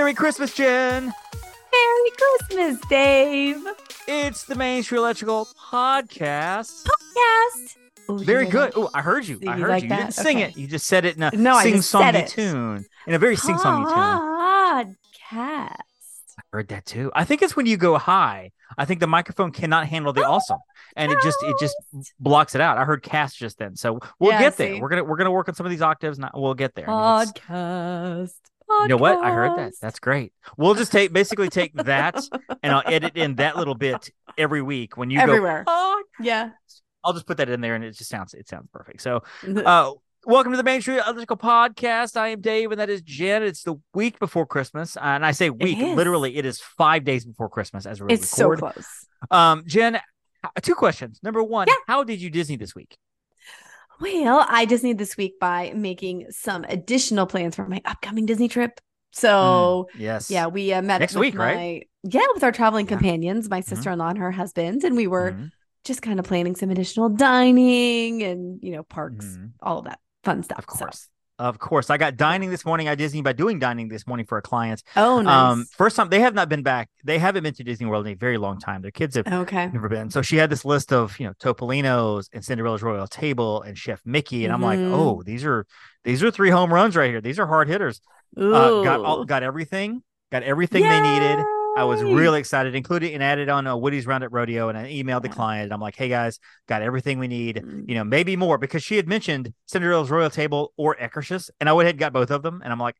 Merry Christmas, Jenn. Merry Christmas, Dave. It's the Main Street Electrical Podcast. Podcast. Ooh, Very you good. Oh, I heard you. I you heard like you. You that? didn't sing Okay. it. You just said it in a No, I just said sing-songy tune. In a very sing-songy tune. Podcast. I heard that too. I think it's when you go high. I think the microphone cannot handle the oh, awesome, and it just it just blocks it out. I heard cast just then, so we'll Yeah, get there. We're gonna we're gonna work on some of these octaves. Not we'll get there. It's- Podcast. you know what? I heard that. That's great. We'll just take basically take that, and I'll edit in that little bit every week when you Everywhere. go. "Oh, Yeah. I'll just put that in there, and it just sounds it sounds perfect. So, uh, welcome to the Main Street Electrical Podcast. I am Dave, and that is Jenn. It's the week before Christmas, and I say week is. literally. It is five days before Christmas as we it's so record. close. Um, Jenn, two questions. Number one, Yeah. how did you Disney this week? Well, I Disneyed this week by making some additional plans for my upcoming Disney trip. So, Mm, yes, yeah, we uh, met Next week, right? Yeah, with our traveling Yeah. companions, my sister-in-law and her husband, and we were Mhm, just kind of planning some additional dining and you know parks, mhm. all of that fun stuff. Of So- course. Of course. I got dining this morning. I Disney by doing dining this morning for a client. Oh, nice. Um, first time they have not been back. They haven't been to Disney World in a very long time. Their kids have okay. never been. So she had this list of, you know, Topolino's and Cinderella's Royal Table and Chef Mickey. And I'm like, Mhm. oh, these are these are three home runs right here. These are hard hitters. Uh, got all, got everything, got everything they needed. I was really excited, included and added on a Woody's Roundup Rodeo, and I emailed the client. And I'm like, hey guys, got everything we need. Mm. You know, maybe more because she had mentioned Cinderella's Royal Table or Akershus, and I went ahead and got both of them. And I'm like,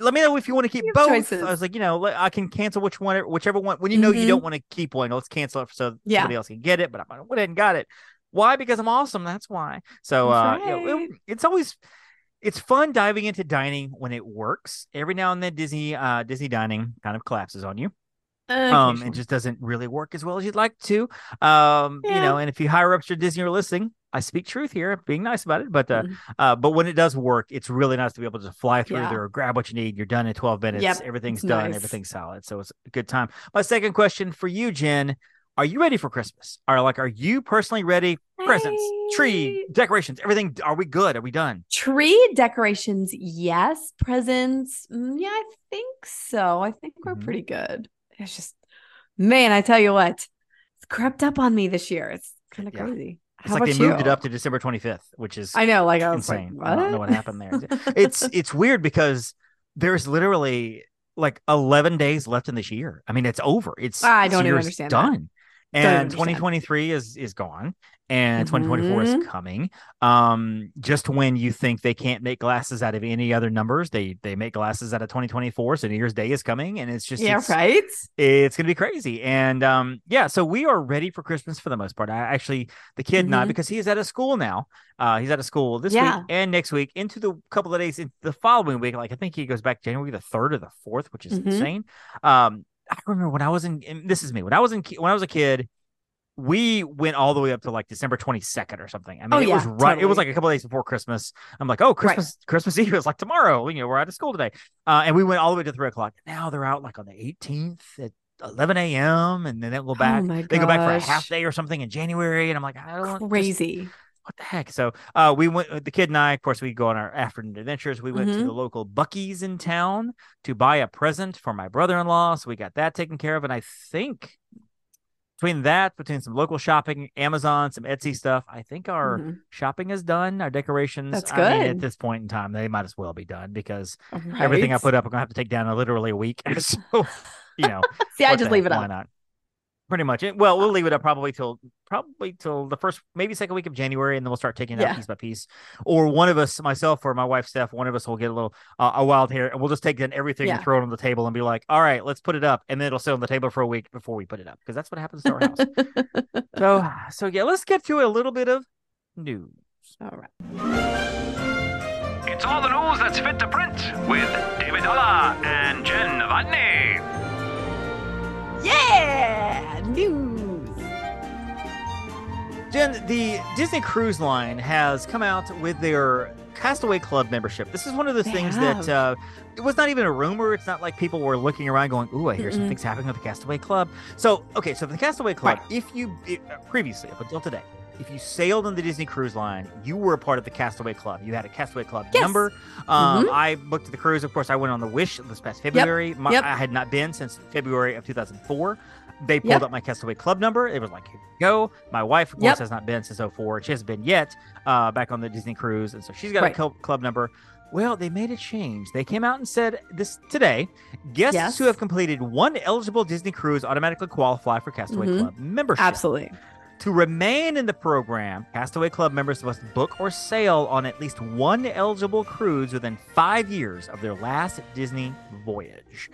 let me know if you want to keep both. choices. I was like, you know, I can cancel which one, whichever one. When you know you Mhm. don't want to keep one, let's cancel it so Yeah. somebody else can get it. But I went ahead and got it. Why? Because I'm awesome. That's why. So uh, That's you know, it- it's always it's fun diving into dining when it works. Every now and then, Disney uh, Disney dining kind of collapses on you um Occasionally. it just doesn't really work as well as you'd like to um you know and if you hire ups your disney are listening i speak truth here being nice about it but uh, Mhm. uh but when it does work it's really nice to be able to fly through Yeah. there grab what you need you're done in 12 minutes Yep, everything's it's done nice. everything's solid so it's a good time my second question for you jenn are you ready for christmas are like are you personally ready presents tree decorations everything are we good are we done Tree decorations, yes. Presents, mm, yeah, I think so. I think we're Mhm. pretty good. It's just, man, I tell you what, it's crept up on me this year. It's kind of Yeah. crazy. it's How like they moved it up to december 25th which is I know, like I insane. like, I don't know what happened there. it's it's weird because there's literally like 11 days left in this year. I mean, it's over. It's I don't even understand that. done. even And 2023 is is gone, and 2024 is coming. Um, just when you think they can't make glasses out of any other numbers, they they make glasses out of 2024. So New Year's Day is coming, and it's just yeah, it's, right. it's gonna be crazy. And um, yeah, so we are ready for Christmas for the most part. I actually the kid not Mhm. because he is at a school now. Uh, he's at a school this Yeah. week and next week into the couple of days in the following week. Like I think he goes back January the third or the fourth, which is Mhm. insane. Um, I remember when I was in. and this is me when I was in when I was a kid. We went all the way up to like December 22nd or something. I mean, Oh, it was yeah, right. It was like a couple of days before Christmas. I'm like, oh, Christmas, Christmas Eve is like tomorrow. You know, we're out of school today. Uh, and we went all the way to three o'clock. Now they're out like on the 18th at 11 a.m. and then they'll go back. Oh they go back for a half day or something in January. And I'm like, I don't want just- Crazy. What the heck? So uh, we went, the kid and I, of course, we go on our afternoon adventures. We went to Mhm. the local Buc-ee's in town to buy a present for my brother in law. So we got that taken care of. And I think between that, between some local shopping, Amazon, some Etsy stuff, I think our Mhm. shopping is done. Our decorations, That's I mean, at this point in time, they might as well be done because everything I put up, I'm going to have to take down in literally a week. so, you know, See, I just leave heck, it up. Why not? Pretty much it. Well, we'll leave it up probably till probably till the first, maybe second week of January, and then we'll start taking it out piece by piece. Or one of us, myself or my wife Steph, one of us will get a little uh, a wild hair, and we'll just take then everything and throw it on the table and be like, "All right, let's put it up," and then it'll sit on the table for a week before we put it up because that's what happens to our house. so, so yeah, let's get to a little bit of news. All right. It's all the news that's fit to print with David Dalla and Jenn Novotny. Yeah, news. Jenn, the Disney Cruise Line has come out with their Castaway Club membership. This is one of the They things have. that uh, it was not even a rumor. It's not like people were looking around going, "Ooh, I hear some Mm-mm. things happening with the Castaway Club." So, okay, so the Castaway Club, Right. if you it, uh, previously up until today, if you sailed on the Disney Cruise Line, you were a part of the Castaway Club. You had a Castaway Club Yes. number. Um, Mhm. I booked the cruise. Of course, I went on the Wish this past February. My, Yep. I had not been since February of 2004. They pulled Yep. up my Castaway Club number. It was like, here you go. My wife, of course, Yep. has not been since 04. She hasn't been yet uh, back on the Disney cruise. And so she's got Right. a cl- club number. Well, they made a change. They came out and said this today guests Yes. who have completed one eligible Disney cruise automatically qualify for Castaway Mhm. Club membership. Absolutely. To remain in the program, Castaway Club members must book or sail on at least one eligible cruise within five years of their last Disney voyage.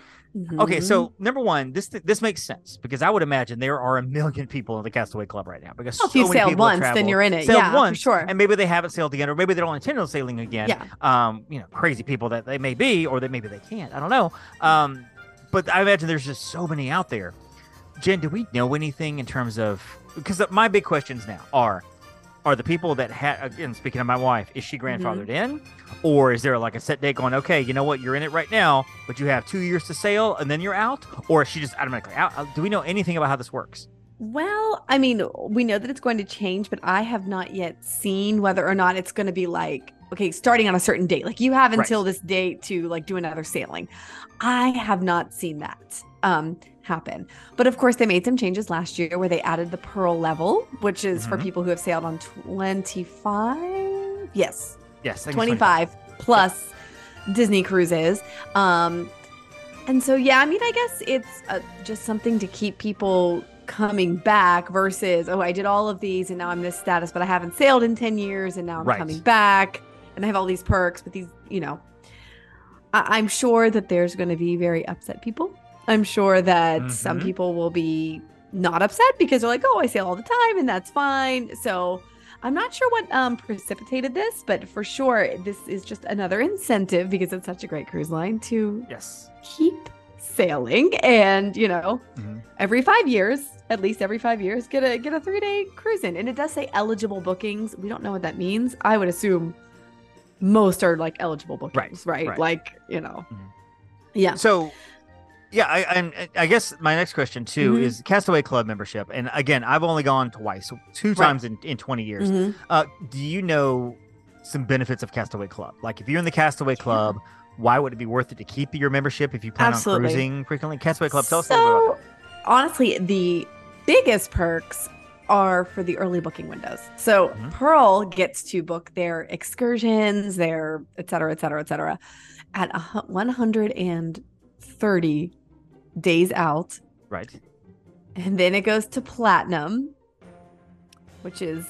Okay, Mhm. so number one, this this makes sense because I would imagine there are a million people in the Castaway Club right now because Well, if so you many sailed people have once, then you're in it. sailed Yeah, for once, sure. and maybe they haven't sailed again, or maybe they don't intend on sailing again. Yeah. Um, you know, crazy people that they may be, or that maybe they can't. I don't know. Um, but I imagine there's just so many out there. Jenn, do we know anything in terms of because my big questions now are are the people that had again speaking of my wife is she Mm-hmm. grandfathered in or is there like a set date going okay you know what you're in it right now but you have two years to sail and then you're out or is she just automatically out Uh, do we know anything about how this works Well, I mean, we know that it's going to change, but I have not yet seen whether or not it's going to be like, okay, starting on a certain date. Like you have Right. until this date to like do another sailing. I have not seen that um happen. But of course, they made some changes last year where they added the pearl level, which is for Mhm. people who have sailed on 25. Yes, yes I think it's 25 plus Disney cruises. Um, and so, yeah, I mean, I guess it's uh, just something to keep people coming back versus, oh, I did all of these and now I'm this status, but I haven't sailed in 10 years and now I'm Right. coming back and I have all these perks, but these, you know, I- I'm sure that there's going to be very upset people. I'm sure that some Mhm. people will be not upset because they're like, oh, I sail all the time and that's fine. So, I'm not sure what um, precipitated this, but for sure, this is just another incentive because it's such a great cruise line to yes keep sailing. And you know, Mhm. every five years, at least every five years, get a get a three day cruise in. And it does say eligible bookings. We don't know what that means. I would assume most are like eligible bookings, right? right. Like you know, Mhm. yeah. So, yeah, I, and I guess my next question too Mhm. is Castaway Club membership. And again, I've only gone twice, two Right. times in, in 20 years. Mhm. Uh, do you know some benefits of Castaway Club? Like, if you're in the Castaway Club, why would it be worth it to keep your membership if you plan Absolutely. on cruising frequently? Castaway Club, tell us a little bit So, honestly, the biggest perks are for the early booking windows. So Mhm. Pearl gets to book their excursions, their et cetera, et cetera, et cetera, at a hu- 130 days out. Right. And then it goes to platinum, which is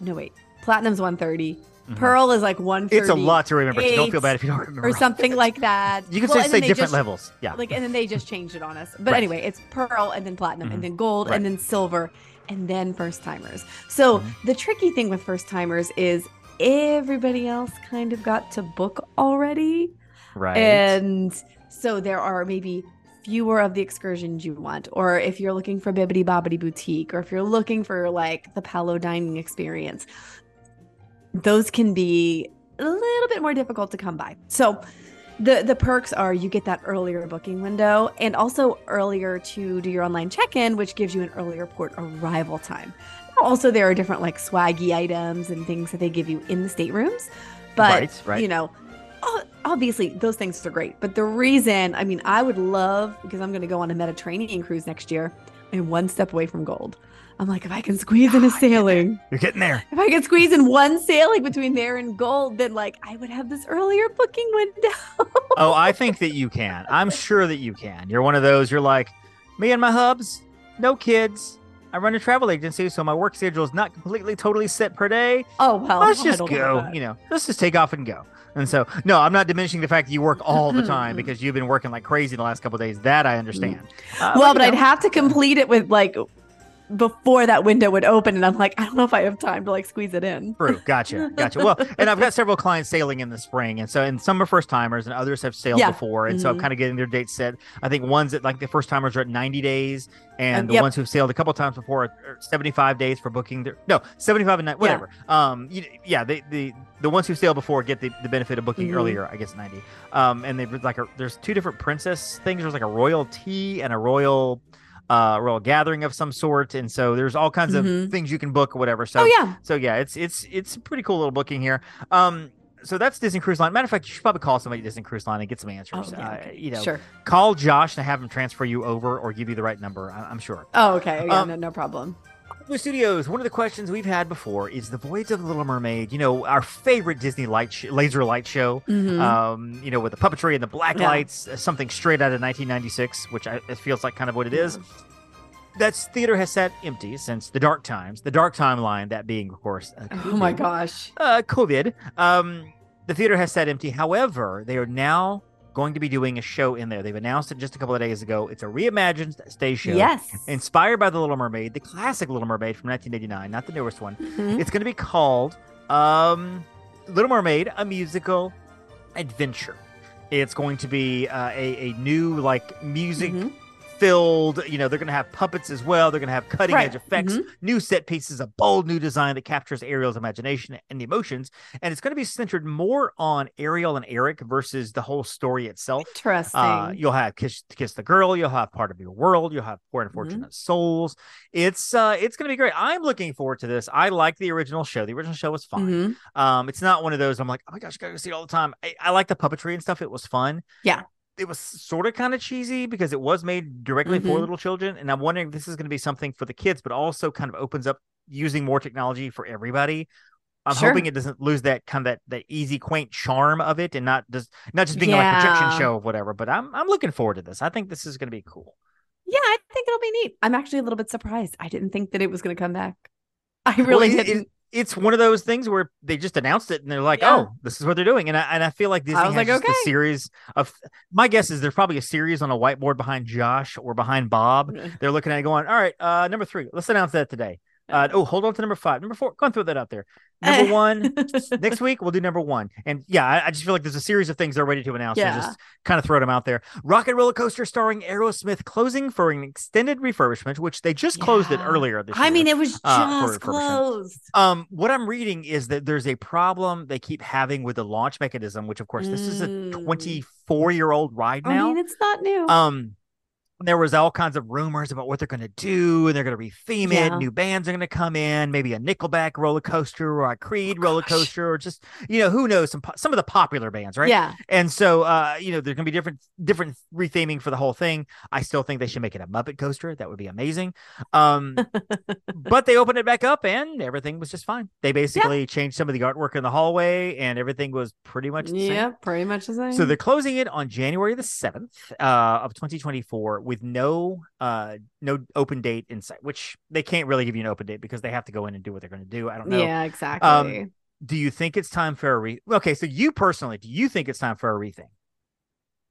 no wait, platinum's 130. Mhm. Pearl is like 130 It's a lot to remember. So don't feel bad if you don't remember. or something like that. You can Well, say, different just- levels. Yeah. like and then they just changed it on us but Right. anyway it's pearl and then platinum Mhm. and then gold Right. and then silver and then first timers so Mhm. the tricky thing with first timers is everybody else kind of got to book already right. and so there are maybe fewer of the excursions you want or if you're looking for bibbidi bobbidi boutique or if you're looking for like the palo dining experience those can be a little bit more difficult to come by so the the perks are you get that earlier booking window and also earlier to do your online check-in which gives you an earlier port arrival time also there are different like swaggy items and things that they give you in the staterooms but Right, right. you know obviously those things are great but the reason i mean i would love because i'm going to go on a mediterranean cruise next year and one step away from gold i'm like if i can squeeze in a ah, sailing You're getting there. if i could squeeze in one sailing between there and gold then like i would have this earlier booking window oh, I think that you can. I'm sure that you can. You're one of those. You're like me and my hubs, no kids. I run a travel agency, so my work schedule is not completely, totally set per day. oh well let's just go. You know, let's just take off and go. And so, no, I'm not diminishing the fact that you work all the time because you've been working like crazy the last couple of days. That I understand. Uh, well you but i'd know, have to complete it with like before that window would open, and I'm like, I don't know if I have time to like squeeze it in. True. Gotcha. Gotcha. Well, and I've got several clients sailing in the spring. And so, and some are first timers and others have sailed Yeah. before. And so I'm Mhm. kind of getting their dates set. I think ones that like the first timers are at 90 days and Um, the yep. ones who've sailed a couple times before are are 75 days for booking their, no, 75 and nine, whatever. Um, you, yeah, they, the, the ones who sailed before get the, the benefit of booking Mhm. earlier, I guess 90. Um, and they've like, a, there's two different princess things. There's like a royal tea and a royal, uh, royal gathering of some sort. And so there's all kinds Mhm. of things you can book or whatever. So, oh yeah. so yeah, it's it's it's a pretty cool little booking here. Um, so that's Disney Cruise Line. Matter of fact, you should probably call somebody at Disney Cruise Line and get some Oh, answers. yeah, uh, you know, sure. call Josh and have him transfer you over or give you the right number. I- I'm sure. Oh, okay. Yeah, Um, no, no problem. Blue Studios. One of the questions we've had before is the Voyage of the Little Mermaid. You know, our favorite Disney light sh- laser light show. Mhm. Um, you know, with the puppetry and the black Yeah. lights, uh, something straight out of 1996, which I, it feels like kind of what it is. That's theater has sat empty since the dark times, the dark timeline, that being, of course, uh, oh my gosh. uh, COVID. Um, the theater has sat empty. However, they are now going to be doing a show in there. They've announced it just a couple of days ago. It's a reimagined stage show. Yes. Inspired by The Little Mermaid, the classic Little Mermaid from 1989, not the newest one. Mhm. It's going to be called um, Little Mermaid, a musical adventure. It's going to be uh, a, a new, like, music Mhm. Filled you know they're going to have puppets as well they're going to have cutting Right. edge effects Mhm. new set pieces a bold new design that captures ariel's imagination and the emotions and it's going to be centered more on ariel and eric versus the whole story itself Interesting. uh, you'll have kiss, kiss the girl you'll have part of your world you'll have poor unfortunate souls it's uh it's going to be great i'm looking forward to this i like the original show the original show was fine Mhm. um, it's not one of those I'm like, oh my gosh, gotta go see it all the time. I, I like the puppetry and stuff. It was fun. Yeah. It was sort of kind of cheesy because it was made directly for Mhm. little children. And I'm wondering if this is going to be something for the kids, but also kind of opens up using more technology for everybody. I'm Sure. hoping it doesn't lose that kind of that, that easy, quaint charm of it and not just not just being a like projection show of whatever. But I'm I'm looking forward to this. I think this is going to be cool. Yeah, I think it'll be neat. I'm actually a little bit surprised. I didn't think that it was going to come back. I really Well, it- didn't. it- it's one of those things where they just announced it and they're like, Yeah. "Oh, this is what they're doing," and I and I feel like Disney was has like, just a series of. My guess is there's probably a series on a whiteboard behind Josh or behind Bob. They're looking at it going, "All right, uh, number three, let's announce that today." Uh, oh, hold on to number five, number four. Go and throw that out there. Number one next week we'll do number one, and yeah, I, I just feel like there's a series of things they're ready to announce. Yeah. Yeah. just kind of throw them out there. Rock n Roller Coaster starring Aerosmith closing for an extended refurbishment, which they just closed it earlier this I year. mean, it was just uh, closed. Um, what I'm reading is that there's a problem they keep having with the launch mechanism, which of course this is a Mm. 24 year old ride now. I mean, it's not new. um, there was all kinds of rumors about what they're going to do, and they're going to retheme Yeah. it. New bands are going to come in, maybe a Nickelback roller coaster or a Creed roller coaster, or just you know who knows some some of the popular bands, right? Yeah. And so, uh, you know, there's gonna be different different retheming for the whole thing. I still think they should make it a Muppet coaster. That would be amazing. Um, but they opened it back up, and everything was just fine. They basically changed some of the artwork in the hallway, and everything was pretty much the same. Yeah, pretty much the same. So they're closing it on January the seventh uh, of 2024 with no uh, no open date in sight. Which they can't really give you an open date because they have to go in and do what they're going to do. I don't know. yeah, exactly. Do you think it's time for a re? Okay, so you personally, do you think it's time for a rethink?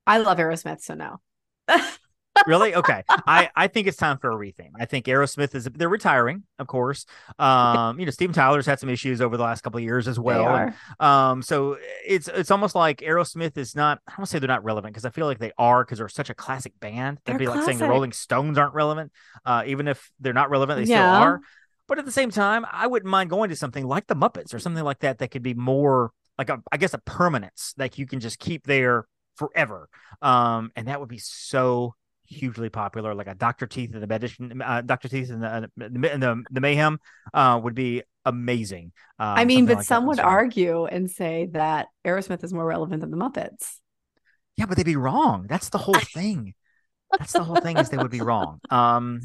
I love Aerosmith, so no. really? Okay. I i think it's time for a retheme. I think aerosmith is they're retiring of course. Um you know steven tyler's had some issues over the last couple of years as well are. um so it's it's almost like aerosmith is not i don't to say they're not relevant because i feel like they are because they're such a classic band. That'd They're be like saying the rolling stones aren't relevant uh even if they're not relevant they still are. But at the same time i wouldn't mind going to something like the muppets or something like that that could be more like a i guess a permanence that you can just keep there forever. Um and that would be so hugely popular like a dr teeth and the medicine uh, dr teeth and the, uh, the, the, mayhem uh would be amazing um, I mean, but like some would argue and say that Aerosmith is more relevant than the Muppets. yeah but they'd be wrong. That's the whole thing. That's the whole thing is they would be wrong. Um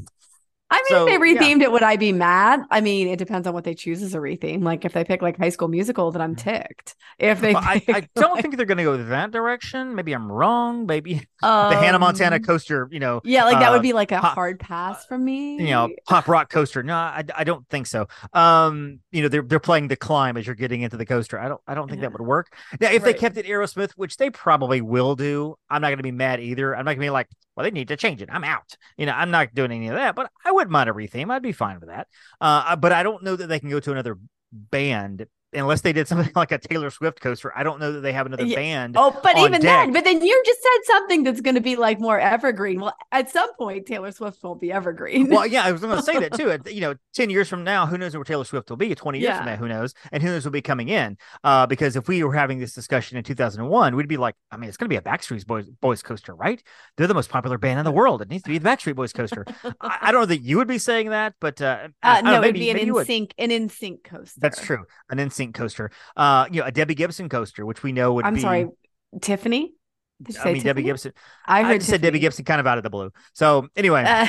I mean, So, if they yeah. rethemed it, would I be mad? I mean, it depends on what they choose as a retheme. Like if they pick like High School Musical, then I'm ticked. If they, but I, I pick, don't like, think they're going to go that direction maybe i'm wrong maybe the hannah montana um, coaster you know Yeah, like that uh, would be like a pop- hard pass from me. you know pop rock coaster no I, I don't think so um you know they're they're playing the climb as you're getting into the coaster i don't i don't think that would work now if they kept it aerosmith which they probably will do i'm not going to be mad either i'm not going to be like well, they need to change it. I'm out. You know, I'm not doing any of that, but I wouldn't mind a retheme. I'd be fine with that. Uh, but I don't know that they can go to another band unless they did something like a Taylor Swift coaster. I don't know that they have another Yeah. band. Oh, but even deck. then, but then you just said something that's going to be like more evergreen. Well, at some point, Taylor Swift won't be evergreen. Well, yeah, I was going to say that too. You know, ten years from now, who knows where Taylor Swift will be? Twenty years from now, who knows? And who knows will be coming in? Uh, because if we were having this discussion in two thousand and one, we'd be like, I mean, it's going to be a Backstreet Boys Boys coaster, right? They're the most popular band in the world. It needs to be the Backstreet Boys coaster. I, I don't know that you would be saying that, but uh, uh, know, no, it'd maybe- be an in sync, an NSYNC coaster. That's true. An NSYNC coaster. Uh, you know, a Debbie Gibson coaster, which we know would be I'm sorry, Tiffany. Did you I say mean, Debbie Gibson. I heard I said Debbie Gibson kind of out of the blue. So anyway, Uh,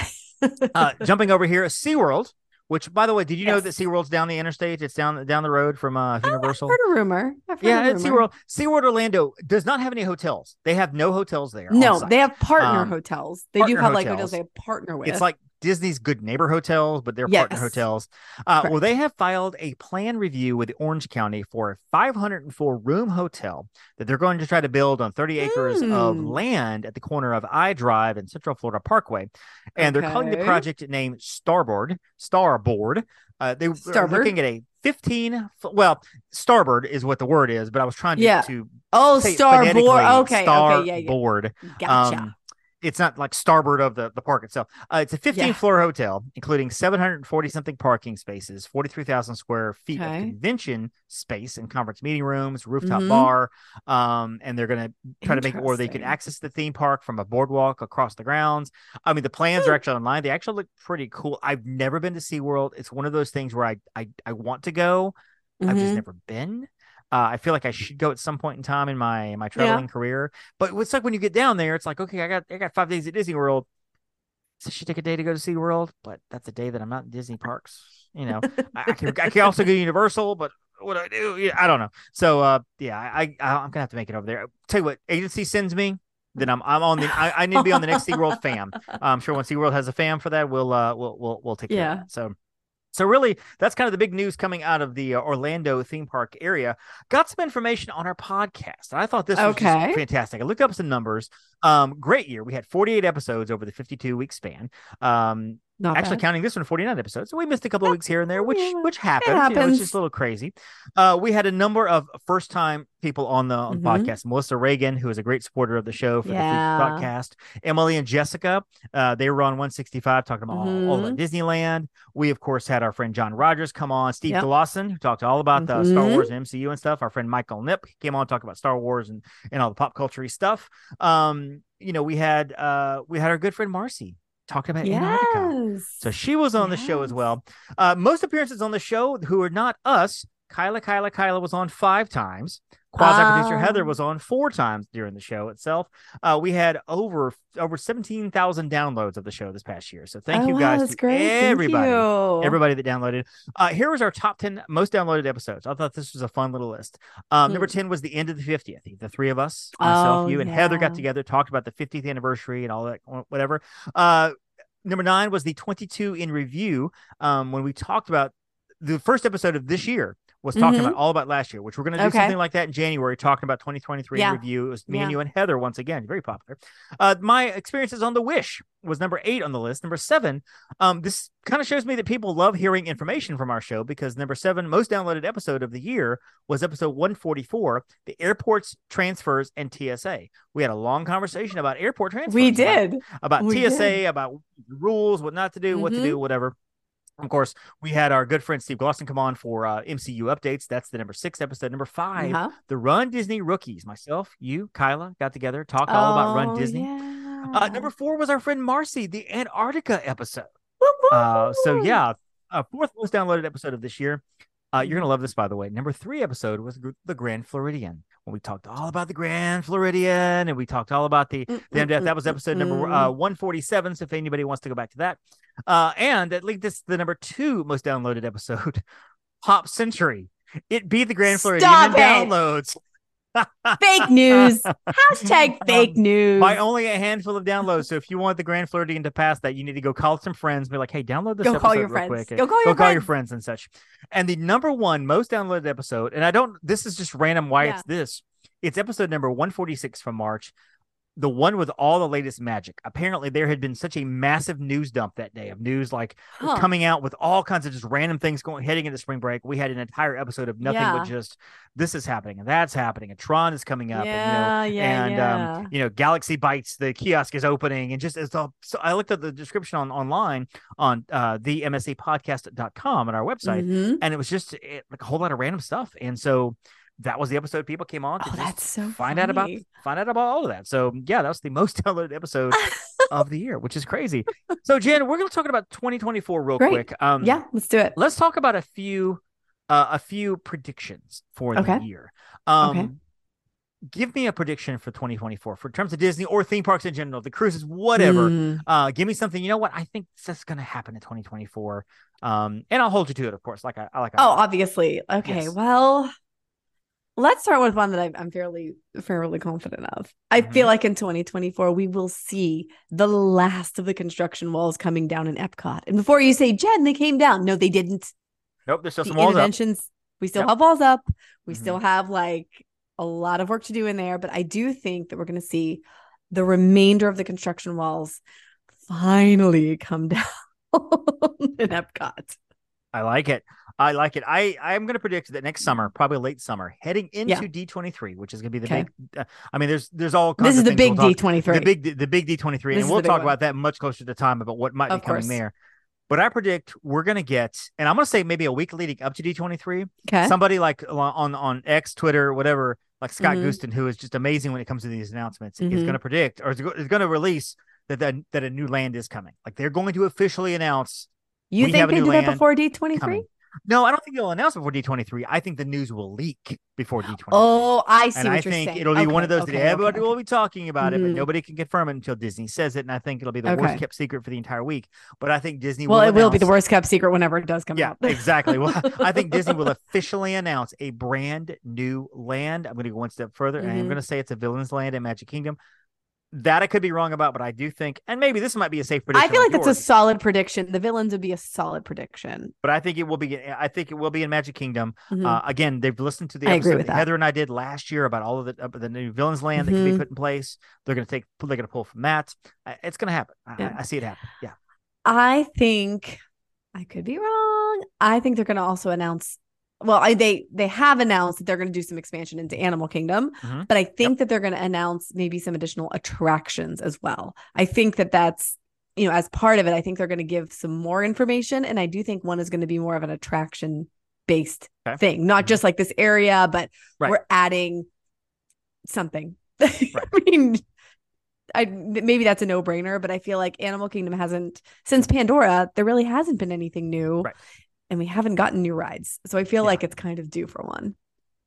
uh, jumping over here, a SeaWorld, which by the way, did you know that Yes. SeaWorld's down the interstate? It's down down the road from uh, Universal. I've heard a rumor. I've heard yeah, a rumor. SeaWorld. SeaWorld Orlando does not have any hotels. They have no hotels there. No, they have partner Um, hotels. They do partner have like hotels. hotels they have partner with. It's like Disney's Good Neighbor hotels, but they're partner hotels. Uh, well, they have filed a plan review with Orange County for a 504 room hotel that they're going to try to build on 30 acres of Hmm. land at the corner of I Drive and Central Florida Parkway. And they're calling the project named Starboard. Starboard. Uh, they Starboard? looking at a 15. Well, starboard is what the word is, but I was trying to, Yeah. to oh, starboard. Okay, okay, yeah, yeah. Gotcha. Um, it's not like starboard of the, the park itself. Uh, it's a 15 Yeah. floor hotel, including 740 something parking spaces, 43,000 square feet Okay. of convention space and conference meeting rooms, rooftop Mhm. bar. Um, and they're going to try to make it where they can access the theme park from a boardwalk across the grounds. I mean, the plans Hmm. are actually online. They actually look pretty cool. I've never been to SeaWorld. It's one of those things where I, I, I want to go. I've just Mhm. never been. Uh, I feel like I should go at some point in time in my my traveling career. But it's like when you get down there, it's like okay, I got I got five days at Disney World. So I should take a day to go to SeaWorld, but that's a day that I'm not in Disney parks. You know, I, I can I can also go Universal, but what do I do? Yeah, I don't know. So uh, yeah, I, I I'm gonna have to make it over there. Tell you what, agency sends me. Then I'm I'm on the I, I need to be on the next SeaWorld fam. I'm sure when SeaWorld has a fam for that, we'll uh we'll we'll we'll take care Yeah. of that. So so really, that's kind of the big news coming out of the uh, Orlando theme park area. Got some information on our podcast. and I thought this was Okay. fantastic. I looked up some numbers. Um, great year. We had 48 episodes over the 52 week span. Um, Not actually bad. counting this one 49 episodes so we missed a couple of weeks here and there which which happens, You know, it's just a little crazy uh we had a number of first time people on the on Mhm. podcast melissa reagan who is a great supporter of the show for Yeah. the podcast emily and jessica uh they were on 165 talking about all, all about Mm-hmm. disneyland we of course had our friend john rogers come on steve Yep. who talked all about the star wars and mcu and stuff our friend michael nip came on to talk about star wars and and all the pop culture stuff um you know we had uh we had our good friend marcy talking about antarctica Yes. so she was on the show as well. Uh, most appearances on the show who are not us. Kyla, Kyla, Kyla was on five times. Quasi producer Heather Um. was on four times during the show itself. Uh, we had over over seventeen thousand downloads of the show this past year. So thank Oh, you guys That's to great. Thank everybody, you. everybody that downloaded. Uh, here was our top ten most downloaded episodes. I thought this was a fun little list. Um, Number Hmm. ten was the end of the fiftieth. The three of us, myself, Oh, you, and Heather got together, talked about the fiftieth anniversary and all that, whatever. Uh, number nine was the 22 in review um when we talked about the first episode of this year was talking Mhm. about all about last year which we're going to do Okay. something like that in january talking about 2023 Yeah. review it was me and you and heather once again very popular uh my experiences on the wish was number eight on the list number seven um this kind of shows me that people love hearing information from our show because number seven most downloaded episode of the year was episode 144 the airports transfers and tsa we had a long conversation about airport transfers we did. about We TSA, did. about rules, what not to do, what to Mhm. do, whatever. Of course, we had our good friend Steve Glosson come on for uh, MCU updates. That's the number six episode. Number 5 Uh-huh. the Run Disney rookies. Myself, you, Kyla, got together, talked all about Run Oh, Disney. Yeah. Uh, number four was our friend Marcy, the Antarctica episode. Uh, so yeah, uh, fourth most downloaded episode of this year. Uh, you're gonna love this, by the way. Number three episode was the Grand Floridian, when we talked all about the Grand Floridian, and we talked all about the Mm, the mm, MDF. That was mm, episode number mm. uh, 147. So if anybody wants to go back to that, uh, and at least this the number two most downloaded episode, Pop Century. It beat the Grand Floridian Stop in it. downloads. Fake news. Hashtag fake Um, news. by only a handful of downloads. So if you want the Grand Floridian to pass that, you need to go call some friends, be like, "Hey, download this Go episode call your real friends. quick." Go call go your call your friends. friends and such. And the number one most downloaded episode, and I don't. This is just random. Why Yeah. it's this? It's episode number one forty six from March. The one with all the latest magic. Apparently, there had been such a massive news dump that day of news like Huh. coming out with all kinds of just random things going heading into spring break. We had an entire episode of nothing Yeah. but just this is happening and that's happening and Tron is coming up Yeah, and you know yeah, and yeah. um you know Galaxy Bites the kiosk is opening and just it's all so I looked at the description on online on uh the msepodcast.com on our website Mhm. and it was just it, like a whole lot of random stuff and so that was the episode people came on to Oh, that's so find out about find out about all of that. So yeah, that was the most downloaded episode of the year, which is crazy. So Jenn, we're going to talk about 2024 real Great. quick. Um, Yeah, let's do it. let's talk about a few uh, a few predictions for the year. Um, Okay. Give me a prediction for 2024 for terms of Disney or theme parks in general, the cruises, whatever. Mm. Uh, give me something. You know what? I think this is going to happen in 2024. Um, and I'll hold you to it, of course. Like I, I like. I Oh, obviously. Okay. Yes. Well, let's start with one that I'm, fairly fairly confident of. I Mhm. feel like in 2024 we will see the last of the construction walls coming down in Epcot. And before you say, Jenn, they came down. No, they didn't. nope. There's still the some walls up. interventions. We still Yep. have walls up. We Mhm. still have like a lot of work to do in there, but I do think that we're going to see the remainder of the construction walls finally come down in Epcot. I like it. I like it. I I'm going to predict that next summer, probably late summer, heading into Yeah. D23, which is going to be the Okay. big. Uh, I mean, there's there's all kinds This is the big we'll talk- D23. the big the big D23, This and we'll talk one. about that much closer to time about what might Of be coming course. there. But I predict we're going to get, and I'm going to say maybe a week leading up to D23, okay. somebody like on on X, Twitter, whatever, like Scott Mhm. Gustin, who is just amazing when it comes to these announcements, is Mhm. going to predict or is going to release that, that that a new land is coming. Like they're going to officially announce You think they do that before D23? coming. No, I don't think they'll announce before D23. I think the news will leak before D23. Oh, I see and I think saying. it'll be one of those okay, that everybody okay. will be talking about it, but Mhm. nobody can confirm it until Disney says it. And I think it'll be the Okay. worst kept secret for the entire week. But I think Disney Well, will it will be the worst kept secret whenever it does come Yeah, out. exactly. Well, I think Disney will officially announce a brand new land. I'm going to go one step further, and I'm Mhm. going to say it's a villain's land in Magic Kingdom. That I could be wrong about, but I do think, and maybe this might be a safe prediction. I feel like it's a solid prediction. The villains would be a solid prediction. but I think it will be. I think it will be in Magic Kingdom. Mhm. Uh, again, they've listened to the episode that that. Heather and I did last year about all of the, uh, the new villains land that can be Mhm. put in place. They're going to take. They're going to pull from that. It's going to happen. I, I see it happen. Yeah. I think I could be wrong. I think they're going to also announce. Well, I, they they have announced that they're going to do some expansion into Animal Kingdom, Mhm. but I think that they're going to announce maybe some additional attractions as well. I think that that's you know as part of it. I think they're going to give some more information, and I do think one is going to be more of an attraction based Okay. thing, not Mhm. just like this area, but Right. we're adding something. I mean, I maybe that's a no brainer, but I feel like Animal Kingdom hasn't since Pandora. There really hasn't been anything new, Right. And we haven't gotten new rides. So I feel Yeah. like it's kind of due for one.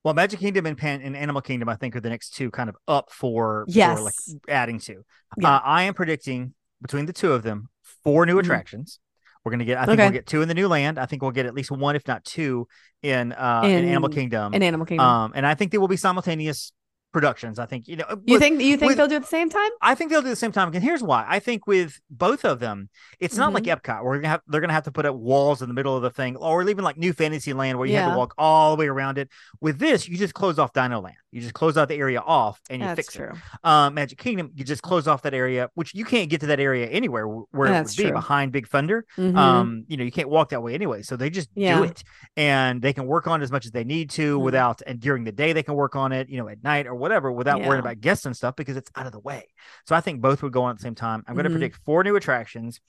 Well, Magic Kingdom and Pan and Animal Kingdom, I think, are the next two kind of up for, Yes. for like adding to. Yeah. Uh, I am predicting between the two of them four new Mhm. attractions. We're gonna get. I think we'll get two in the new land. I think we'll get at least one, if not two, in uh in, Animal Kingdom. In Animal Kingdom, um, and I think they will be simultaneous productions. I think you know. you with- think you think with- they'll do it at the same time? I think they'll do the same time. And here's why. I think with both of them, it's not like Mm-hmm. Epcot where you're gonna have, they're gonna have to put up walls in the middle of the thing, or even like New Fantasyland where you have to walk all the way around it. With this, you just close off Dino Land. You just close out the area off and you That's fix true. it. Um, Magic Kingdom, you just close off that area, which you can't get to that area anywhere where That's it would be true. behind Big Thunder. Mhm. Um, you know, you can't walk that way anyway. So they just Yeah. do it and they can work on it as much as they need to Mhm. without, and during the day, they can work on it, you know, at night or whatever without worrying about guests and stuff because it's out of the way. So I think both would go on at the same time. I'm going to Mhm. predict four new attractions.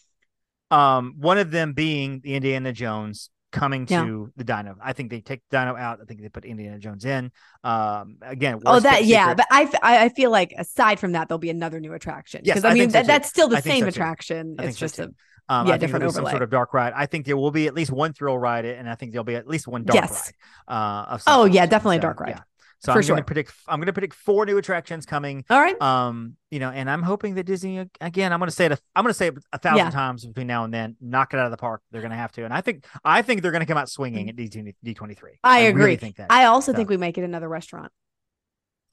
Um, one of them being the Indiana Jones coming Yeah. to the Dino. I think they take Dino out. I think they put Indiana Jones in. Um, again, Oh, that yeah, secret. but I feel like aside from that, there'll be another new attraction Yes, because I I, mean so that, that's still the I same so attraction. I It's so just too. a Um, Yeah, I different there'll some sort of dark ride. I think there will be at least one thrill ride, and I think there'll be at least one dark Yes. ride. Uh, Oh, yeah, definitely a dark ride. Yeah. So For I'm going to predict. I'm going to predict four new attractions coming. all right. Um, you know, and I'm hoping that Disney again. I'm going to say it. A, I'm going to say it a thousand Yeah. times between now and then. Knock it out of the park. They're going to have to, and I think. I think they're going to come out swinging at D D23. I really agree. think that. I also So- think we might get another restaurant,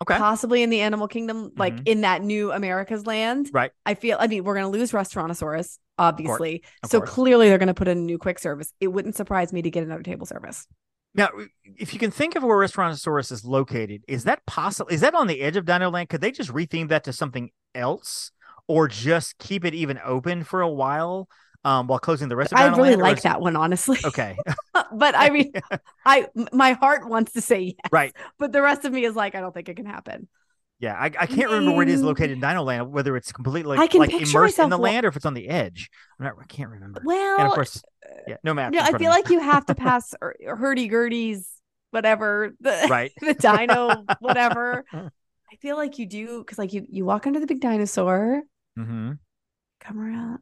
okay. possibly in the Animal Kingdom, like Mhm. in that new America's Land. Right. I feel. I mean, we're gonna lose Restaurantosaurus, obviously. Of so course. clearly, they're gonna put in a new quick service. It wouldn't surprise me to get another table service. Now, if you can think of where Restaurantosaurus is located, is that possible? Is that on the edge of Dino Land? Could they just retheme that to something else, or just keep it even open for a while um, while closing the rest of I really Land, like is- that one, honestly. Okay, but I mean, I my heart wants to say yes, right. but the rest of me is like, I don't think it can happen. Yeah, I, I can't remember where it is located in Dino Land, whether it's completely I can like immersed in the land or if it's on the edge. I'm not, I can't remember. Well, and of course, yeah, no map. no, I feel like you have to pass hurdy gurdy's whatever the right. the dino whatever. I feel like you do because like you you walk under the big dinosaur, hmm come around.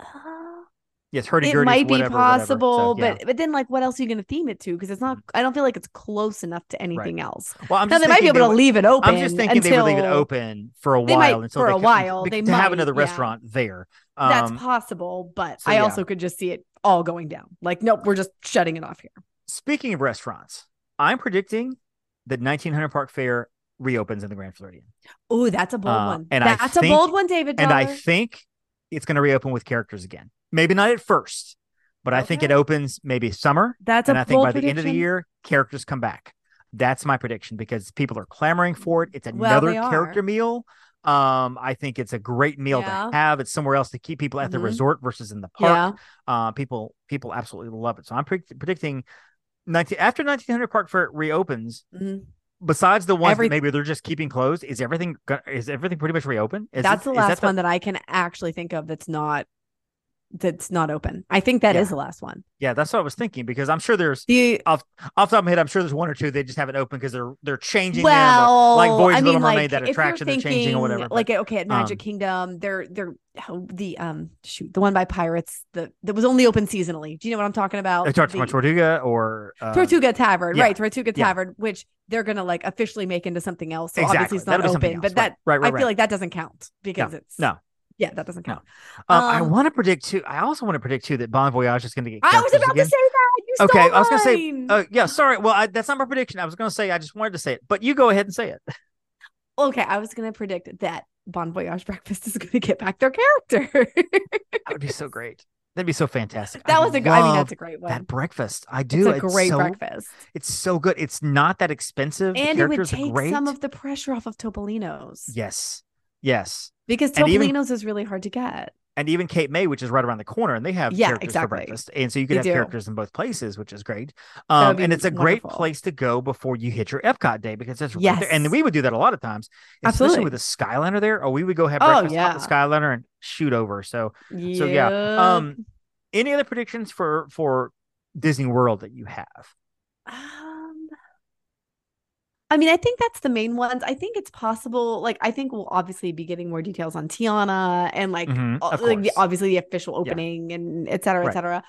Uh, Yes, hurdy it might be whatever, whatever. possible, So, yeah. but but then like what else are you going to theme it to? Because it's not. I don't feel like it's close enough to anything else. well, I'm Now they might be able to would- leave it open. I'm just thinking they would leave it open for a while might- until for they a could- while, they to have might, another yeah. restaurant there. That's Um, possible, but so I yeah. also could just see it all going down. Like, nope, we're just shutting it off here. speaking of restaurants, I'm predicting that 1900 Park Fare reopens in the Grand Floridian, Oh, that's a bold Uh, one. and that's a bold one, David. and I think it's going to reopen with characters again. Maybe not at first, but I think it opens maybe summer, that's and I think by the end of the year, characters come back. That's my prediction because people are clamoring for it. It's another they character meal. Um, I think it's a great meal Yeah. to have. It's somewhere else to keep people at the Mhm. resort versus in the park. Yeah, Uh, people people absolutely love it. So I'm predict- predicting 19 after 1900 Park Fare reopens. mhm. Besides the ones maybe they're just keeping closed, is everything is everything pretty much reopened? Is that's it- the last that one that I can actually think of that's not that's not open. I think that is Yeah. the last one. Yeah, that's what I was thinking because I'm sure there's The off off the top of my head, I'm sure there's one or two they just haven't open because they're they're changing well, them. Like Voyage I mean, Little Mermaid, like, that if you're attraction they're changing or thinking, whatever. but- Like okay, at Magic um, Kingdom, they're they're how the um shoot the one by Pirates that that was only open seasonally. Do you know what I'm talking about? I talked The- about Tortuga or uh, Tortuga Tavern, yeah, right? Tortuga yeah. Tavern, which they're gonna like officially make into something else. So Exactly. obviously it's not open, else. but that right, right, right, I right. feel like that doesn't count because it's no. Yeah, that doesn't No. count. Um, I Um, want to predict too. I also want to predict too that Bon Voyage is going to get. I was about again. to say that. You Okay, I was gonna say. Uh, yeah, sorry. Well, I, that's not my prediction. I was going to say I just wanted to say it, but you go ahead and say it. okay, I was gonna predict that Bon Voyage Breakfast is gonna get back their character. That would be so great. That'd be so fantastic. that I was a good. I mean, that's a great one. that breakfast. I It's do. a great so, breakfast, It's so good. It's not that expensive. The and it would take great. some of the pressure off of Topolino's yes, yes, because Topolino's is really hard to get. and even Cape May, which is right around the corner, and they have Yeah, characters exactly. for breakfast, and so you could They have do. characters in both places, which is great. Um, and it's a great place to go before you hit your Epcot day because right there. Yes. And we would do that a lot of times, especially Absolutely. with the Skyliner there. Or we would go have Oh, breakfast yeah. at the Skyliner and shoot over. So Yeah. So, yeah, um, any other predictions for for Disney World that you have? I mean, I think that's the main ones. I think it's possible. Like, I think we'll obviously be getting more details on Tiana and like, Mhm, uh, like the, obviously the official opening and et cetera, et Right. cetera.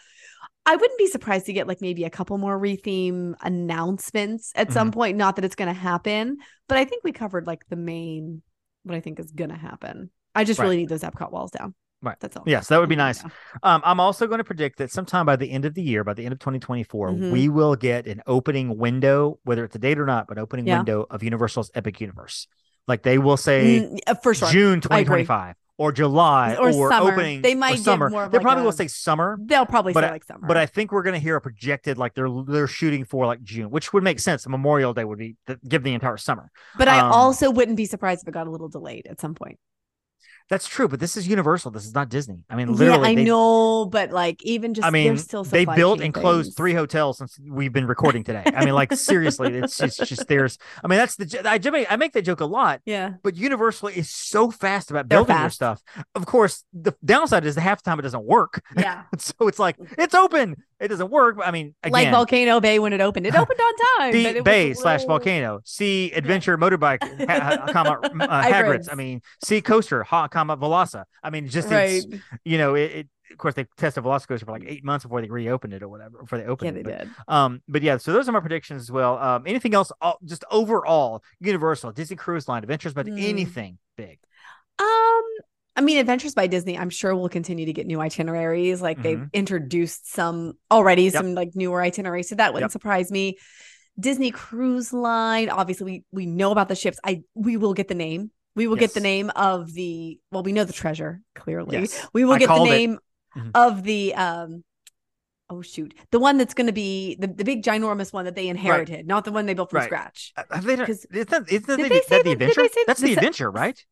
I wouldn't be surprised to get like maybe a couple more retheme announcements at some Mm-hmm. point. Not that it's going to happen, but I think we covered like the main what I think is going to happen. I just Right. really need those Epcot walls down. Right. That's all. Yes, that would be Yeah. nice. Um, I'm also going to predict that sometime by the end of the year, by the end of 2024, Mhm. we will get an opening window, whether it's a date or not, but opening Yeah. window of Universal's Epic Universe. Like they will say Mm, for sure. June 2025 or July Or or, summer. opening. They might summer. more they like probably a- will say summer. They'll probably But say I- like summer. But I think we're going to hear a projected like they're they're shooting for like June, which would make sense. Memorial Day would be give the entire summer. But I Um, also wouldn't be surprised if it got a little delayed at some point. That's true, but this is Universal. This is not Disney. I mean, literally. yeah, I they, know, but like even just I mean, still they built and closed things. three hotels since we've been recording today. I mean, like seriously, it's just, just there's. I mean, that's the. I, j- I make that joke a lot, Yeah, but Universal is so fast about building their stuff. Of course, the downside is the half the time it doesn't work. yeah. so it's like it's open, it doesn't work. But I mean, again, like Volcano Bay when it opened, it opened on time. but the Bay a slash volcano, sea adventure motorbike, ha, comma uh, Hagrid's. I mean, sea coaster, ha, comma Velasa. I mean, just right. it's, you know, it, it. Of course, they tested Velocicoaster for like eight months before they reopened it or whatever. Before they opened Yeah, it. they but, did. Um, but yeah, so those are my predictions as well. Um, anything else? All, just overall, Universal, Disney Cruise Line, Adventures, but Hmm. anything big. Um, I mean, Adventures by Disney. I'm sure we'll continue to get new itineraries. Like they've Mhm. introduced some already, Yep. some like newer itineraries, so that wouldn't Yep. surprise me. Disney Cruise Line. Obviously, we we know about the ships. I we will get the name. We will get the name of the. Well, we know the treasure clearly. Yes, We will I get the name Mhm. of the um oh shoot. The one that's gonna be the, the big ginormous one that they inherited, not the one they built from Right. scratch. Uh, Have they? Done, 'Cause- isn't that, isn't Did the, they that the that- did they adventure? That's the the adventure, right?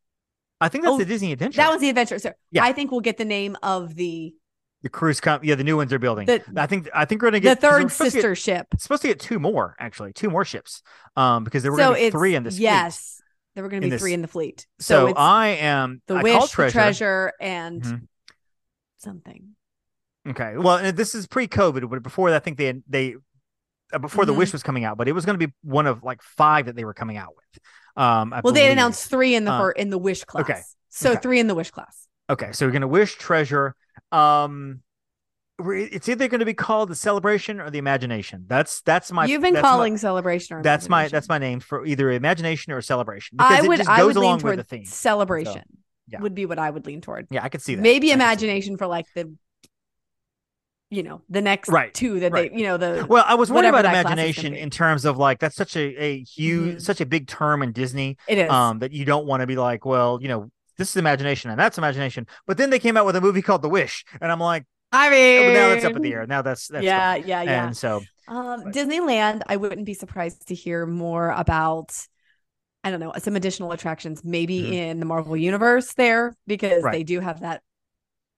I think that's Oh, the Disney Adventure. That was the adventure. So Yeah. I think we'll get the name of the the cruise com- Yeah, the new ones they're building. The- I think I think we're gonna get the get 'cause we're third to get- sister ship. supposed to get two more actually, two more ships. Um, because there were So three in this. fleet. There were going to be this- three in the fleet. So, it's I am the I wish, call the treasure. treasure, and Mhm. something. Okay. Well, this is pre-COVID, but before that, I think they they uh, before the Mhm. Wish was coming out, but it was going to be one of like five that they were coming out with. Um, I Well, they announced three in the Uh, in the wish class. okay. So Okay. three in the wish class. Okay, so we're going to Wish Treasure. Um, it's either going to be called the Celebration or the Imagination. That's that's my. You've been that's my- calling celebration or that's my that's my name for either Imagination or Celebration. I would I would lean toward the theme. celebration. yeah. Would be what I would lean toward. Yeah, I could see that. Maybe I could see that. imagination for like the you know, the next Right, two that right. they, you know, the Well, I was wondering whatever about that class is gonna imagination in terms of like that's such a, a huge, Mhm. such a big term in Disney. it is. Um, that you don't want to be like, well, you know, this is imagination and that's imagination. But then they came out with a movie called The Wish, and I'm like, I oh, mean, but now that's up in the air. Now that's that's yeah, gone. yeah, yeah. And so Um, But- Disneyland, I wouldn't be surprised to hear more about. I don't know some additional attractions, maybe Mhm. in the Marvel universe there because Right. they do have that.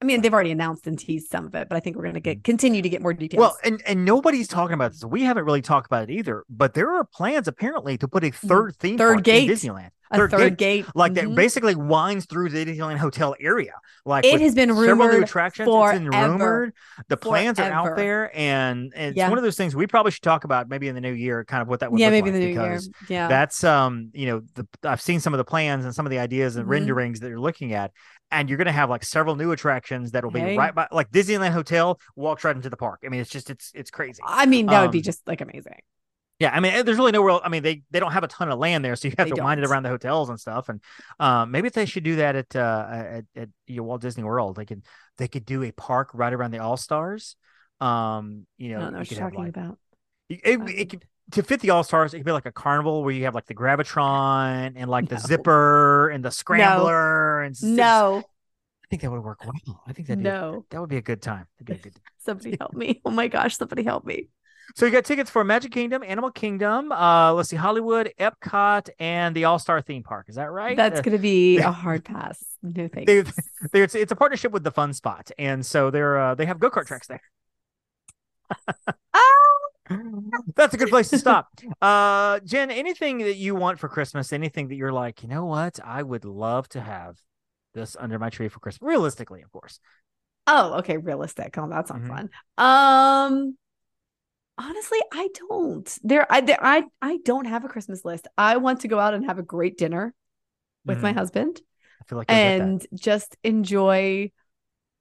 I mean, they've already announced and teased some of it, but I think we're going to get continue to get more details. Mm-hmm. Well, and and nobody's talking about this. We haven't really talked about it either. But there are plans apparently to put a third theme Mm-hmm. Third park gate. in Disneyland. A third, gate, like mhm. that basically winds through the Disneyland hotel area. Like It has been several new rumored attractions. It's been rumored. The plans are out there, and, and it's Yeah. one of those things we probably should talk about maybe in the new year, kind of what that would be. yeah, maybe like the new year. Yeah, that's um you know the I've seen some of the plans and some of the ideas and Mhm. renderings that you're looking at, and you're gonna have like several new attractions that will be Hey. right by like Disneyland Hotel walks right into the park. I mean, it's just it's it's crazy. I mean that would be um, just like amazing. Yeah, I mean, eh, there's really nowhere. else- I mean, they they don't have a ton of land there, so you have They to wind it around the hotels and stuff. And um, maybe they should do that at uh at, at you know, Walt Disney World. They could they could do a park right around the All Stars. Um, you know, I don't know you what you're talking like- about. it, it, it could to fit the All Stars. It could be like a carnival where you have like the gravitron and like the zipper and the scrambler and No, I think that would work well. I think that no. that would be a good time. That'd be a good. Somebody help me! Oh my gosh, somebody help me! So you got tickets for Magic Kingdom, Animal Kingdom, uh, let's see, Hollywood, Epcot, and the All Star Theme Park. Is that right? That's Uh, going to be a hard pass. No thanks. they, they, it's, it's a partnership with the Fun Spot, and so they're uh, they have go kart tracks there. Ah! That's a good place to stop. Uh, Jenn, anything that you want for Christmas? Anything that you're like, you know what? I would love to have this under my tree for Christmas. Realistically, of course. Oh, okay, realistic. Oh, that sounds Mhm. fun. Um honestly, I don't. There I there, I I don't have a Christmas list. I want to go out and have a great dinner with my Mhm. husband I feel like you'll get that. and just enjoy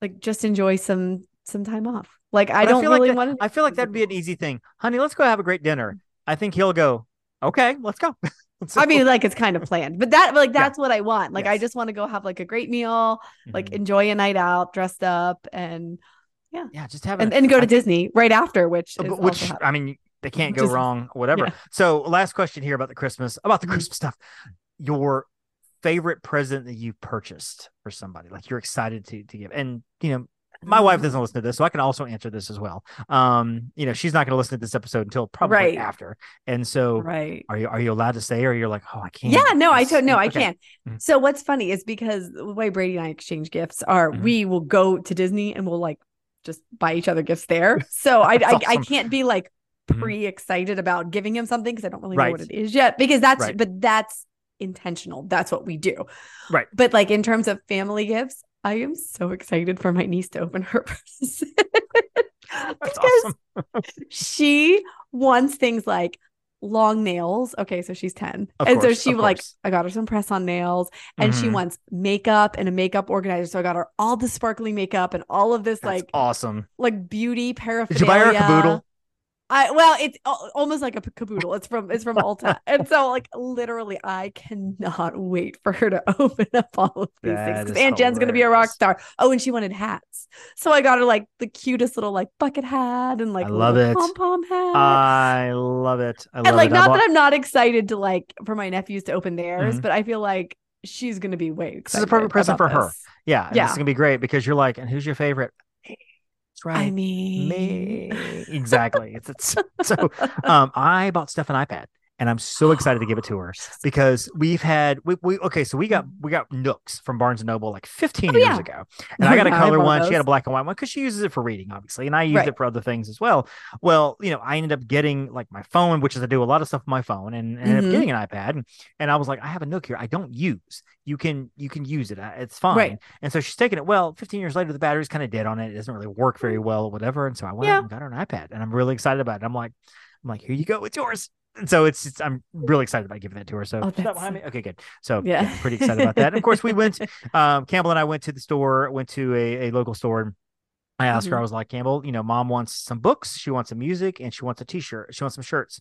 like just enjoy some some time off. Like I But don't feel like really that- want to I feel like that'd be an easy thing, honey. Let's go have a great dinner. I think he'll go. Okay, let's go. So- I mean, like it's kind of planned, but that like Yeah. that's what I want. Like I just want to go have like a great meal, like Mhm. enjoy a night out, dressed up, and yeah, yeah just have and, a- and go to think- Disney right after, which Uh, which happening. I mean, they can't go is- wrong, whatever. yeah. So, last question here about the Christmas, about the Mhm. Christmas stuff. Your favorite present that you purchased for somebody, like you're excited to to give, and you know, my wife doesn't listen to this, so I can also answer this as well. Um, you know, she's not going to listen to this episode until probably Right. after, and so right. are you are you allowed to say, or you're like, oh, I can't? Yeah, no, I don't. No, I can't. Mhm. So what's funny is because the way Brady and I exchange gifts are Mhm. we will go to Disney and we'll like just buy each other gifts there. So I That's I, I can't be like mm-hmm. pre excited about giving him something because I don't really Right. know what it is yet. Because that's Right. but that's intentional. That's what we do. Right. But like in terms of family gifts, I am so excited for my niece to open her present. Because awesome. she wants things like long nails. Okay, so she's 10. Of and course, so she like course. I got her some press on nails and she Mhm. wants makeup and a makeup organizer. So I got her all the sparkly makeup and all of this That's like awesome. like beauty paraphernalia. Did you buy her a caboodle? I well, it's almost like a caboodle. It's from it's from Ulta, and so like literally, I cannot wait for her to open up all of these That things. Aunt Jenn's gonna be a rock star. Oh, and she wanted hats, so I got her like the cutest little like bucket hat and like I love it. pom pom hat. I love it. I love and like it. Not bought- that I'm not excited to like for my nephews to open theirs, Mhm. but I feel like she's gonna be way This is a perfect present for her. Yeah, Yeah. It's gonna be great because you're like, and who's your favorite? That's right. I mean, me. Exactly. It's, it's so um I bought Steph an iPad and I'm so excited to give it to her because we've had we, we okay, so we got we got Nooks from Barnes and Noble like 15 Oh, years yeah. ago, and I got a color one. She had a black and white one because she uses it for reading, obviously, and I used Right. it for other things as well. Well, you know, I ended up getting like my phone, which is I do a lot of stuff on my phone, and, and ended up Mhm. getting an iPad, and, and I was like, I have a Nook here, I don't use. You can you can use it, uh, it's fine. Right. And so she's taking it. Well, 15 years later, the battery's kind of dead on it. It doesn't really work very well, or whatever. And so I went Yeah. out and got her an iPad, and I'm really excited about it. I'm like, I'm like, here you go, it's yours. So it's, it's I'm really excited about giving that to her. So Oh, that behind me? Okay, good. So Yeah. yeah, pretty excited about that. And of course, we went. Um, Campbell and I went to the store. Went to a, a local store. And I asked her. Mhm. I was like, Campbell, you know, Mom wants some books. She wants some music, and she wants a T-shirt. She wants some shirts.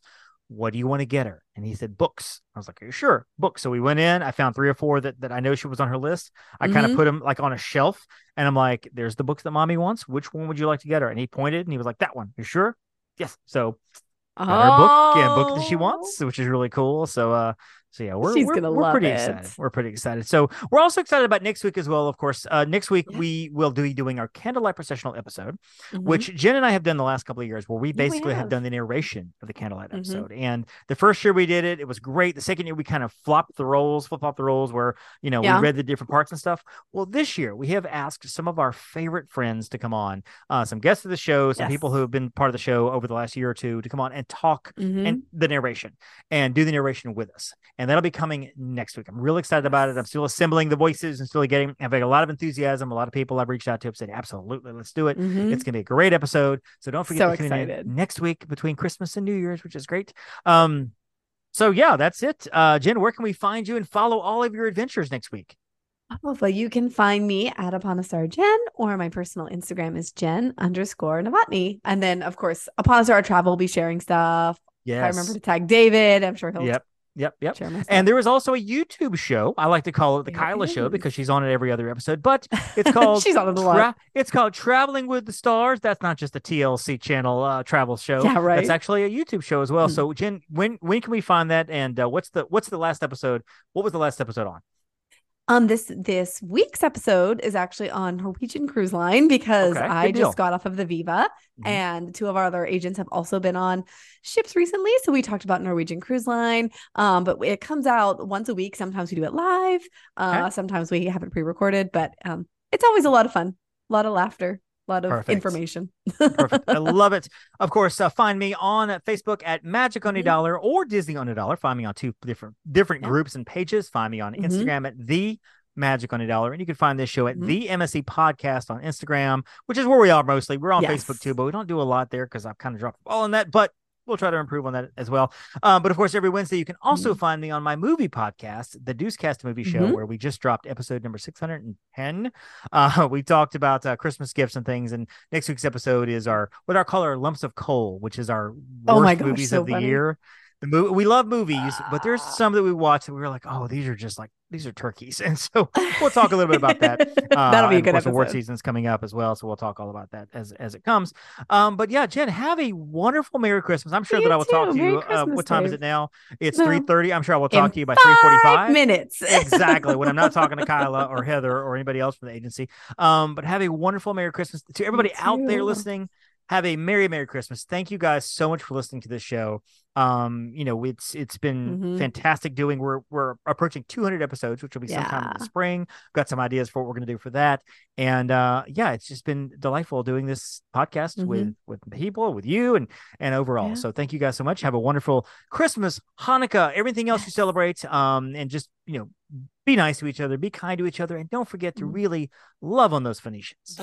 What do you want to get her? And he said books. I was like, Are you sure? Books. So we went in. I found three or four that, that I know she was on her list. I kind of put them like on a shelf, and I'm like, "There's the books that mommy wants. Which one would you like to get her?" And he pointed, and he was like, "That one. You sure?" Yes. So got her book and book that she wants, which is really cool. So uh so yeah, we're. She's we're, gonna we're pretty it. excited. We're pretty excited. So we're also excited about next week as well. Of course, uh, next week Yeah. we will be doing our candlelight processional episode, Mhm. which Jenn and I have done the last couple of years, where we we basically have. have. done the narration of the candlelight Mhm. episode. And the first year we did it, it was great. The second year we kind of flopped the roles, flip flop the roles, where you know Yeah. we read the different parts and stuff. Well, this year we have asked some of our favorite friends to come on, uh, some guests of the show, some people who have been part of the show over the last year or two to come on and talk Mhm. and the narration and do the narration with us. And that'll be coming next week. I'm really excited about it. I'm still assembling the voices and still getting having a lot of enthusiasm. A lot of people I've reached out to have said, absolutely, let's do it. Mhm. It's gonna be a great episode. So don't forget So to tune in excited. next week between Christmas and New Year's, which is great. Um, so yeah, that's it. Uh, Jenn, where can we find you and follow all of your adventures next week? Oh, well, you can find me at Upon a Star Jenn, or my personal Instagram is Jenn underscore Novotny. And then, of course, Upon a Star Travel will be sharing stuff. Yes. I remember to tag David. I'm sure he'll Yep. Yep. Yep. share my stuff. And there is also a YouTube show. I like to call it the Kyla Show because she's on it every other episode. But it's called She's on it a lot. Tra- it's called Traveling with the Stars. That's not just a TLC channel uh, travel show. Yeah, right. That's actually a YouTube show as well. Hmm. So Jenn, when when can we find that? And uh, what's the what's the last episode? What was the last episode on? Um, this this week's episode is actually on Norwegian Cruise Line because Okay, I just got off of the Viva, Mhm. and two of our other agents have also been on ships recently. So we talked about Norwegian Cruise Line. Um, but it comes out once a week. Sometimes we do it live. Uh, Okay. sometimes we have it pre-recorded, but um, it's always a lot of fun, a lot of laughter, a lot of Perfect. information. Perfect. I love it. Of course, uh, find me on Facebook at Magic on a Mhm. Dollar or Disney on a Dollar. Find me on two different different Yeah. groups and pages. Find me on Mhm. Instagram at the Magic on a Dollar, and you can find this show at Mhm. the MSE Podcast on Instagram, which is where we are mostly. We're on Yes. Facebook too, but we don't do a lot there because I've kind of dropped the ball on that. But we'll try to improve on that as well. Um, but of course, every Wednesday you can also Mhm. find me on my movie podcast, the Deucecast Movie Show, Mhm. where we just dropped episode number six hundred and ten. Uh, we talked about uh, Christmas gifts and things, and next week's episode is our what I call our lumps of coal, which is our worst Oh my gosh, movies so of the funny. year. The movie we love movies, but there's some that we watch that we were like, oh, these are just like these are turkeys, and so we'll talk a little bit about that. Uh, That'll be a good of course, award episode. season's coming up as well, so we'll talk all about that as as it comes. Um, but yeah, Jenn, have a wonderful Merry Christmas. I'm sure You that I will talk to Merry you. Uh, what time is it now? It's three thirty. I'm sure I will talk In to you by three forty five minutes. exactly when I'm not talking to Kyla or Heather or anybody else from the agency. Um, but have a wonderful Merry Christmas to everybody out there listening. Have a Merry Merry Christmas. Thank you guys so much for listening to this show. Um, you know, it's it's been Mhm. fantastic doing. We're we're approaching 200 episodes, which will be sometime in the spring. Got some ideas for what we're going to do for that. And uh yeah, it's just been delightful doing this podcast Mhm. with with people, with you and and overall. Yeah. So thank you guys so much. Have a wonderful Christmas, Hanukkah, everything else you celebrate. Um, and just you know, be nice to each other, be kind to each other, and don't forget to Mm. really love on those Phoenicians.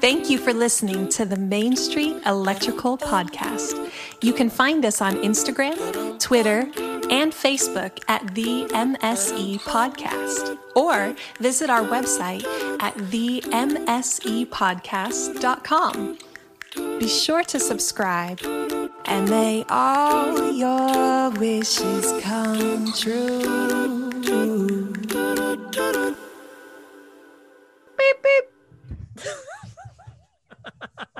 Thank you for listening to the Main Street Electrical Podcast. You can find us on Instagram, Twitter, and Facebook at the MSE Podcast, or visit our website at themsepodcast.com. Be sure to subscribe and may all your wishes come true. Beep, beep.